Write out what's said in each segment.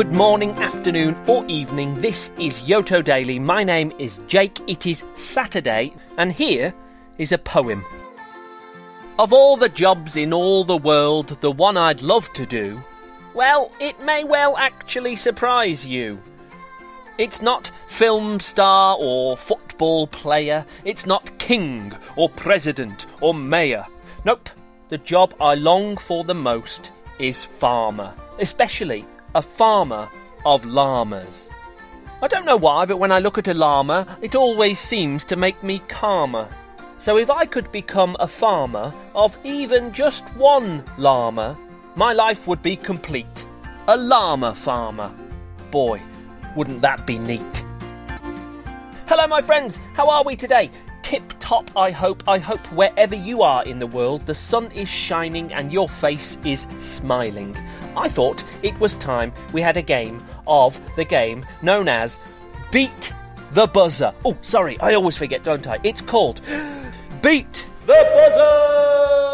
Good morning, afternoon, or evening. This is Yoto Daily. My name is Jake. It is Saturday, and here is a poem. Of all the jobs in all the world, the one I'd love to do, well, it may well actually surprise you. It's not film star or football player. It's not king or president or mayor. Nope. The job I long for the most is farmer, especially a farmer of llamas. I don't know why, but when I look at a llama, it always seems to make me calmer. So if I could become a farmer of even just one llama, my life would be complete. A llama farmer. Boy, wouldn't that be neat? Hello, my friends. How are we today? Tip top, I hope. I hope wherever you are in the world, the sun is shining and your face is smiling. I thought it was time we had a game of the game known as Beat the Buzzer. Oh, sorry, I always forget, don't I? It's called Beat the Buzzer!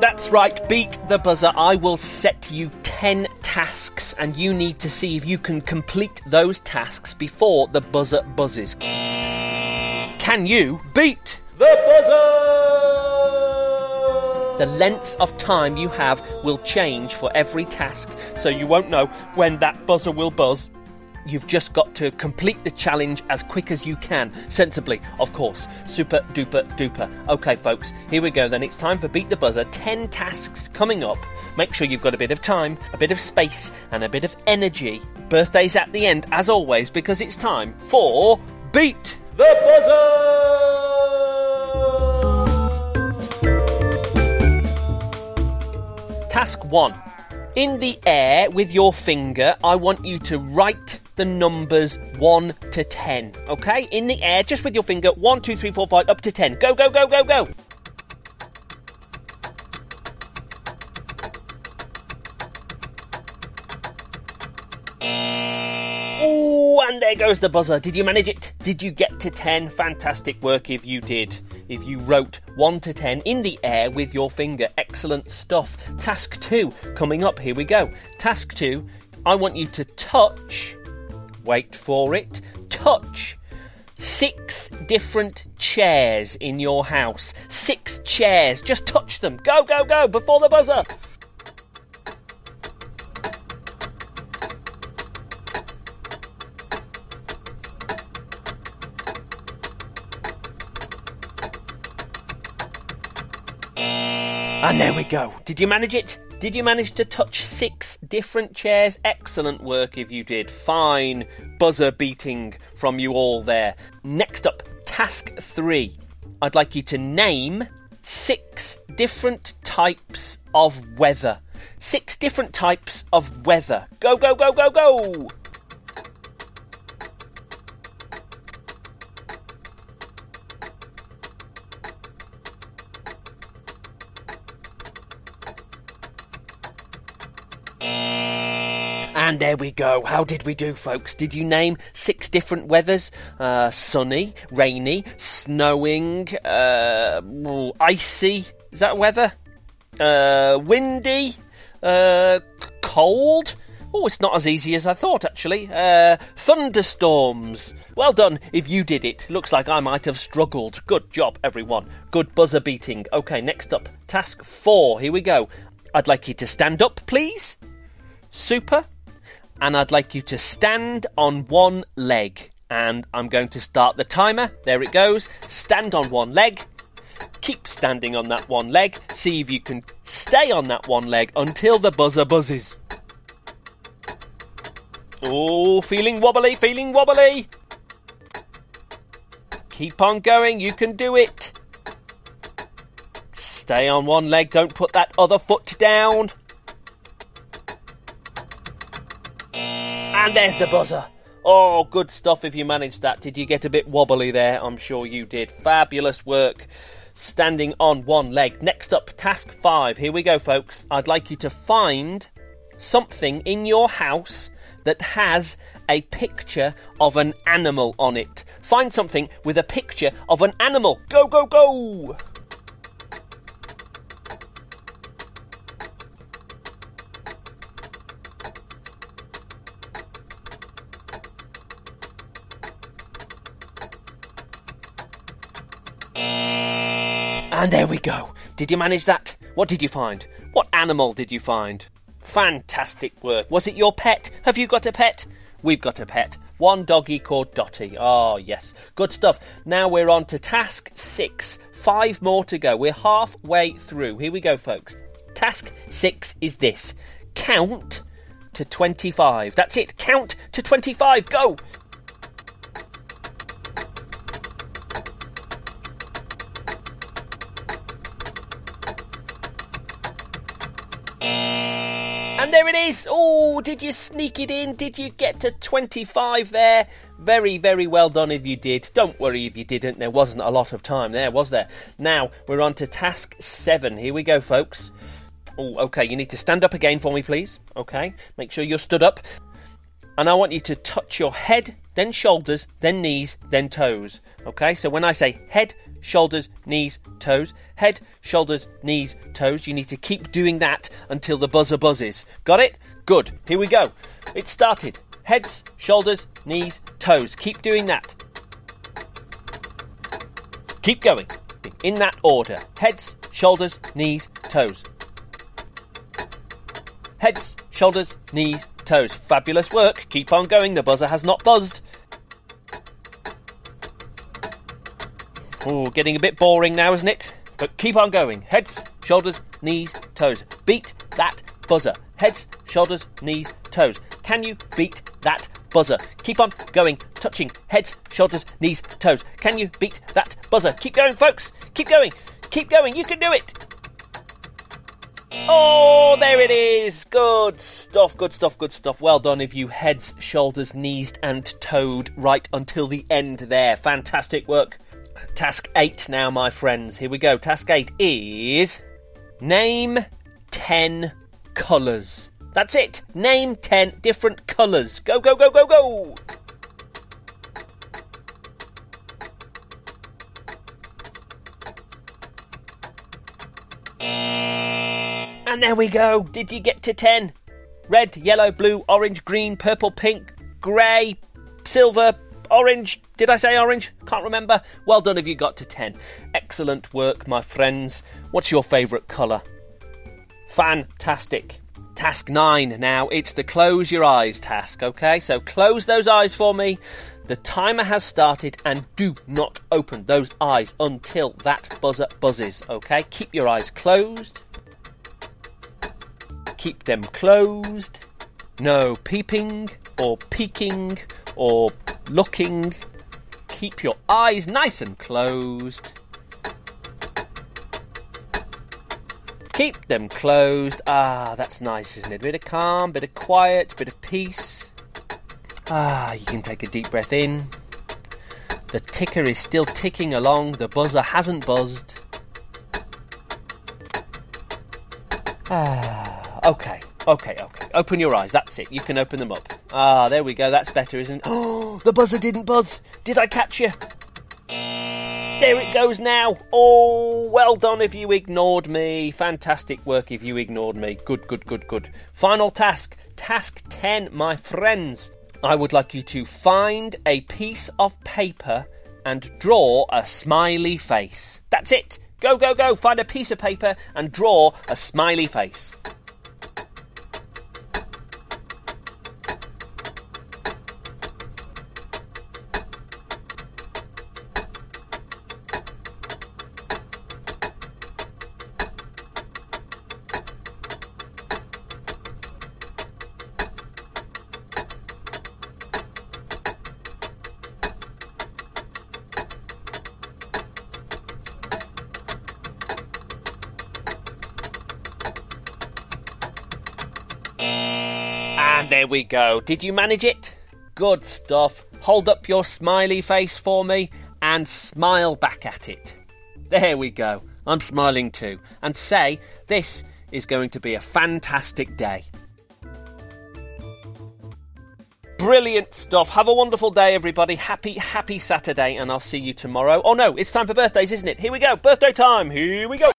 That's right, beat the buzzer. I will set you 10 tasks, and you need to see if you can complete those tasks before the buzzer buzzes. Can you beat the buzzer? The length of time you have will change for every task, so you won't know when that buzzer will buzz. You've just got to complete the challenge as quick as you can, sensibly, of course. Super duper duper. Okay, folks, here we go then. It's time for Beat the Buzzer. 10 tasks coming up. Make sure you've got a bit of time, a bit of space, and a bit of energy. Birthdays at the end, as always, because it's time for Beat the Buzzer! Task 1. In the air with your finger, I want you to write the numbers 1 to 10. Okay? In the air, just with your finger 1, 2, 3, 4, 5, up to 10. Go, go, go, go, go! Ooh, and there goes the buzzer. Did you manage it? Did you get to 10? Fantastic work if you did. If you wrote 1 to 10 in the air with your finger. Excellent stuff. Task 2 coming up. Here we go. Task 2 I want you to touch, wait for it, touch six different chairs in your house. Six chairs. Just touch them. Go, go, go before the buzzer. And there we go. Did you manage it? Did you manage to touch six different chairs? Excellent work if you did. Fine buzzer beating from you all there. Next up, task three. I'd like you to name six different types of weather. Six different types of weather. Go, go, go, go, go! And there we go. How did we do, folks? Did you name six different weathers? Uh, sunny, rainy, snowing, uh, icy. Is that weather? Uh, windy, uh, cold. Oh, it's not as easy as I thought, actually. Uh, thunderstorms. Well done if you did it. Looks like I might have struggled. Good job, everyone. Good buzzer beating. Okay, next up, task four. Here we go. I'd like you to stand up, please. Super. And I'd like you to stand on one leg. And I'm going to start the timer. There it goes. Stand on one leg. Keep standing on that one leg. See if you can stay on that one leg until the buzzer buzzes. Oh, feeling wobbly, feeling wobbly. Keep on going, you can do it. Stay on one leg, don't put that other foot down. And there's the buzzer. Oh, good stuff if you managed that. Did you get a bit wobbly there? I'm sure you did. Fabulous work. Standing on one leg. Next up, task five. Here we go, folks. I'd like you to find something in your house that has a picture of an animal on it. Find something with a picture of an animal. Go, go, go! And there we go. Did you manage that? What did you find? What animal did you find? Fantastic work. Was it your pet? Have you got a pet? We've got a pet. One doggy called Dotty. Oh, yes. Good stuff. Now we're on to task six. Five more to go. We're halfway through. Here we go, folks. Task six is this count to 25. That's it. Count to 25. Go. Oh, did you sneak it in? Did you get to 25 there? Very, very well done if you did. Don't worry if you didn't. There wasn't a lot of time there, was there? Now, we're on to task 7. Here we go, folks. Oh, okay, you need to stand up again for me, please. Okay, make sure you're stood up. And I want you to touch your head, then shoulders, then knees, then toes. Okay, so when I say head, shoulders, knees, toes, head, shoulders, knees, toes. You need to keep doing that until the buzzer buzzes. Got it? Good. Here we go. It started. Heads, shoulders, knees, toes. Keep doing that. Keep going. In that order. Heads, shoulders, knees, toes. Heads, shoulders, knees, toes. Fabulous work. Keep on going. The buzzer has not buzzed. Oh, getting a bit boring now, isn't it? But keep on going. Heads, shoulders, knees, toes. Beat that buzzer. Heads, shoulders, knees, toes. Can you beat that buzzer? Keep on going, touching heads, shoulders, knees, toes. Can you beat that buzzer? Keep going, folks. Keep going. Keep going. You can do it. Oh, there it is. Good stuff, good stuff, good stuff. Well done if you heads, shoulders, knees, and toed right until the end there. Fantastic work. Task 8 now, my friends. Here we go. Task 8 is name 10 colours. That's it. Name 10 different colours. Go, go, go, go, go. And there we go. Did you get to 10? Red, yellow, blue, orange, green, purple, pink, grey, silver, orange. Did I say orange? Can't remember. Well done if you got to 10. Excellent work, my friends. What's your favourite colour? Fantastic. Task 9 now. It's the close your eyes task, okay? So close those eyes for me. The timer has started and do not open those eyes until that buzzer buzzes, okay? Keep your eyes closed. Keep them closed. No peeping or peeking or looking. Keep your eyes nice and closed. Keep them closed. Ah, that's nice, isn't it? Bit of calm, bit of quiet, bit of peace. Ah, you can take a deep breath in. The ticker is still ticking along. The buzzer hasn't buzzed. Ah, okay. Okay, okay. Open your eyes. That's it. You can open them up. Ah, there we go. That's better, isn't it? Oh, the buzzer didn't buzz. Did I catch you? There it goes now. Oh, well done if you ignored me. Fantastic work if you ignored me. Good, good, good, good. Final task. Task 10, my friends. I would like you to find a piece of paper and draw a smiley face. That's it. Go, go, go. Find a piece of paper and draw a smiley face. And there we go. Did you manage it? Good stuff. Hold up your smiley face for me and smile back at it. There we go. I'm smiling too. And say, this is going to be a fantastic day. Brilliant stuff. Have a wonderful day, everybody. Happy, happy Saturday, and I'll see you tomorrow. Oh no, it's time for birthdays, isn't it? Here we go. Birthday time. Here we go.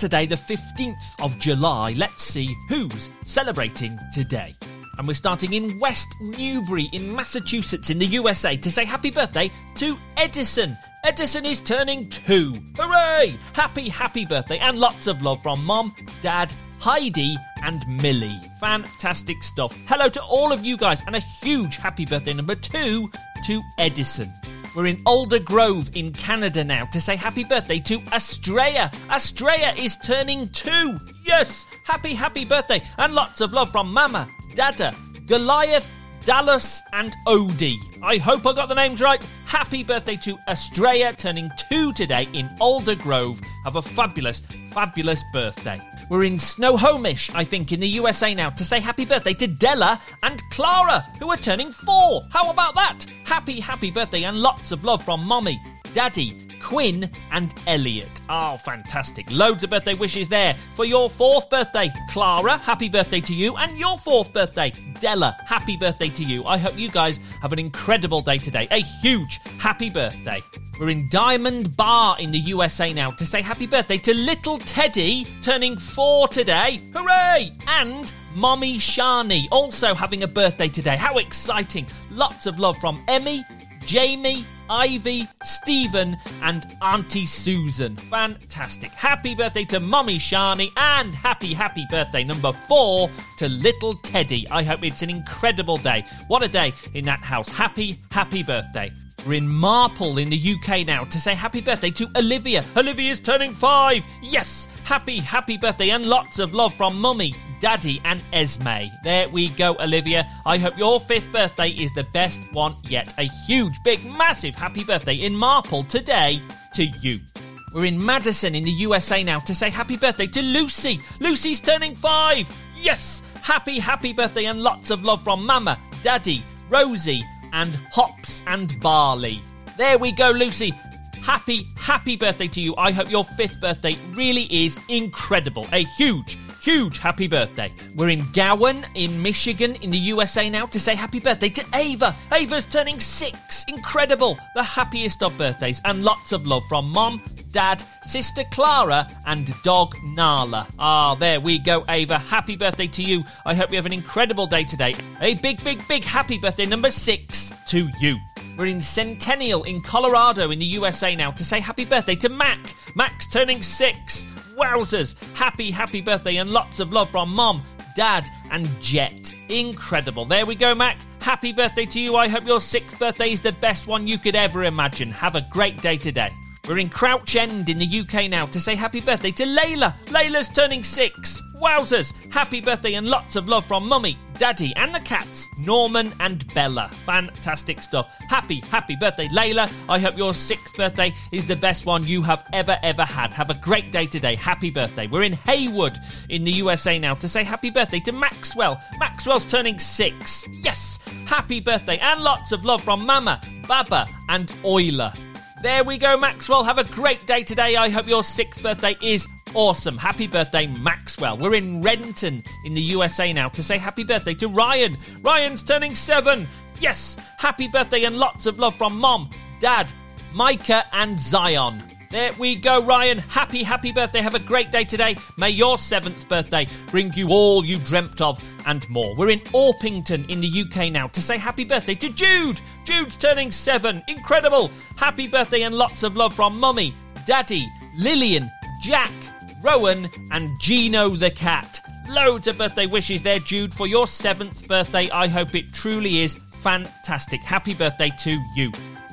Saturday, the 15th of July. Let's see who's celebrating today. And we're starting in West Newbury in Massachusetts in the USA to say happy birthday to Edison. Edison is turning two. Hooray! Happy, happy birthday and lots of love from Mom, Dad, Heidi, and Millie. Fantastic stuff. Hello to all of you guys and a huge happy birthday number two to Edison. We're in Aldergrove in Canada now to say happy birthday to Astrea. Astrea is turning two. Yes! Happy, happy birthday and lots of love from Mama, Dada, Goliath, Dallas, and Odie. I hope I got the names right. Happy birthday to Astrea, turning two today in Aldergrove. Have a fabulous, fabulous birthday. We're in Snohomish, I think, in the USA now to say happy birthday to Della and Clara, who are turning four. How about that? Happy, happy birthday and lots of love from Mommy, Daddy, Quinn, and Elliot. Oh, fantastic. Loads of birthday wishes there for your fourth birthday. Clara, happy birthday to you, and your fourth birthday. Della, happy birthday to you. I hope you guys have an incredible day today. A huge happy birthday. We're in Diamond Bar in the USA now to say happy birthday to little Teddy, turning four today. Hooray! And Mommy Shani, also having a birthday today. How exciting! Lots of love from Emmy, Jamie, Ivy, Stephen, and Auntie Susan. Fantastic. Happy birthday to Mommy Shani and happy, happy birthday number four to little Teddy. I hope it's an incredible day. What a day in that house. Happy, happy birthday. We're in Marple in the UK now to say happy birthday to Olivia. Olivia's turning five. Yes, happy, happy birthday and lots of love from Mummy, Daddy, and Esme. There we go, Olivia. I hope your fifth birthday is the best one yet. A huge, big, massive happy birthday in Marple today to you. We're in Madison in the USA now to say happy birthday to Lucy. Lucy's turning five. Yes, happy, happy birthday and lots of love from Mama, Daddy, Rosie, and hops and barley. There we go, Lucy. Happy, happy birthday to you. I hope your fifth birthday really is incredible. A huge, huge happy birthday. We're in Gowan in Michigan in the USA now to say happy birthday to Ava. Ava's turning six. Incredible. The happiest of birthdays and lots of love from mom, dad, sister Clara, and dog Nala. Ah, there we go, Ava. Happy birthday to you. I hope you have an incredible day today. A big, big, big happy birthday number six to you. We're in Centennial in Colorado in the USA now to say happy birthday to Mac. Mac's turning six. Wowzers! Happy, happy birthday and lots of love from Mom, Dad, and Jet. Incredible. There we go, Mac. Happy birthday to you. I hope your sixth birthday is the best one you could ever imagine. Have a great day today. We're in Crouch End in the UK now to say happy birthday to Layla. Layla's turning six. Wowzers! Happy birthday and lots of love from Mummy, Daddy, and the cats, Norman and Bella. Fantastic stuff. Happy, happy birthday, Layla. I hope your sixth birthday is the best one you have ever, ever had. Have a great day today. Happy birthday. We're in Haywood in the USA now to say happy birthday to Maxwell. Maxwell's turning six. Yes! Happy birthday and lots of love from Mama, Baba, and Euler. There we go, Maxwell. Have a great day today. I hope your sixth birthday is awesome. Happy birthday, Maxwell. We're in Renton in the USA now to say happy birthday to Ryan. Ryan's turning seven. Yes, happy birthday and lots of love from Mom, Dad, Micah, and Zion. There we go, Ryan. Happy, happy birthday. Have a great day today. May your seventh birthday bring you all you dreamt of and more. We're in Orpington in the UK now to say happy birthday to Jude. Jude's turning seven. Incredible. Happy birthday and lots of love from Mummy, Daddy, Lillian, Jack, Rowan, and Gino the cat. Loads of birthday wishes there, Jude, for your seventh birthday. I hope it truly is fantastic. Happy birthday to you.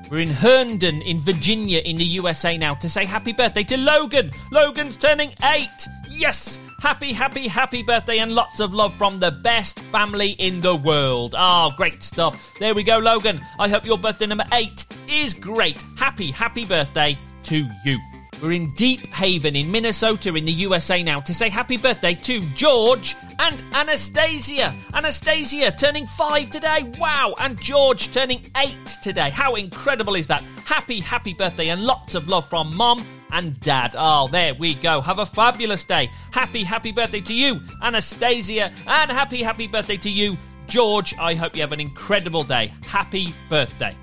We're in Herndon in Virginia in the USA now to say happy birthday to Logan. Logan's turning eight. Yes! Happy, happy, happy birthday and lots of love from the best family in the world. Ah, oh, great stuff. There we go, Logan. I hope your birthday number eight is great. Happy, happy birthday to you. We're in Deephaven in Minnesota in the USA now to say happy birthday to George and Anastasia. Anastasia turning five today. Wow. And George turning eight today. How incredible is that? Happy, happy birthday and lots of love from mom and dad. Oh, there we go. Have a fabulous day. Happy, happy birthday to you, Anastasia. And happy, happy birthday to you, George. I hope you have an incredible day. Happy birthday.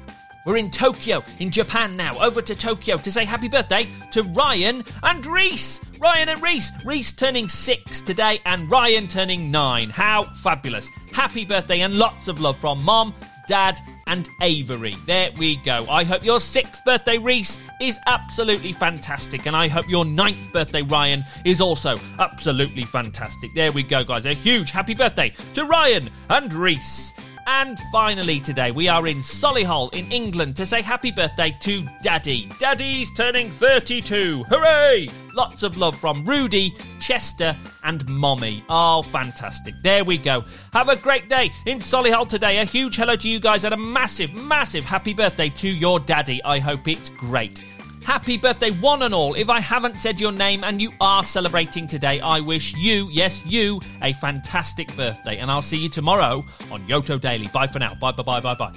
We're in Tokyo, in Japan now. Over to Tokyo to say happy birthday to Ryan and Reese. Ryan and Reese. Reese turning six today and Ryan turning nine. How fabulous. Happy birthday and lots of love from Mom, Dad, and Avery. There we go. I hope your sixth birthday, Reese, is absolutely fantastic. And I hope your ninth birthday, Ryan, is also absolutely fantastic. There we go, guys. A huge happy birthday to Ryan and Reese. And finally, today we are in Solihull in England to say happy birthday to Daddy. Daddy's turning 32. Hooray! Lots of love from Rudy, Chester, and Mommy. Oh, fantastic. There we go. Have a great day in Solihull today. A huge hello to you guys and a massive, massive happy birthday to your daddy. I hope it's great. Happy birthday, one and all. If I haven't said your name and you are celebrating today, I wish you, yes, you, a fantastic birthday. And I'll see you tomorrow on Yoto Daily. Bye for now. Bye, bye, bye, bye, bye.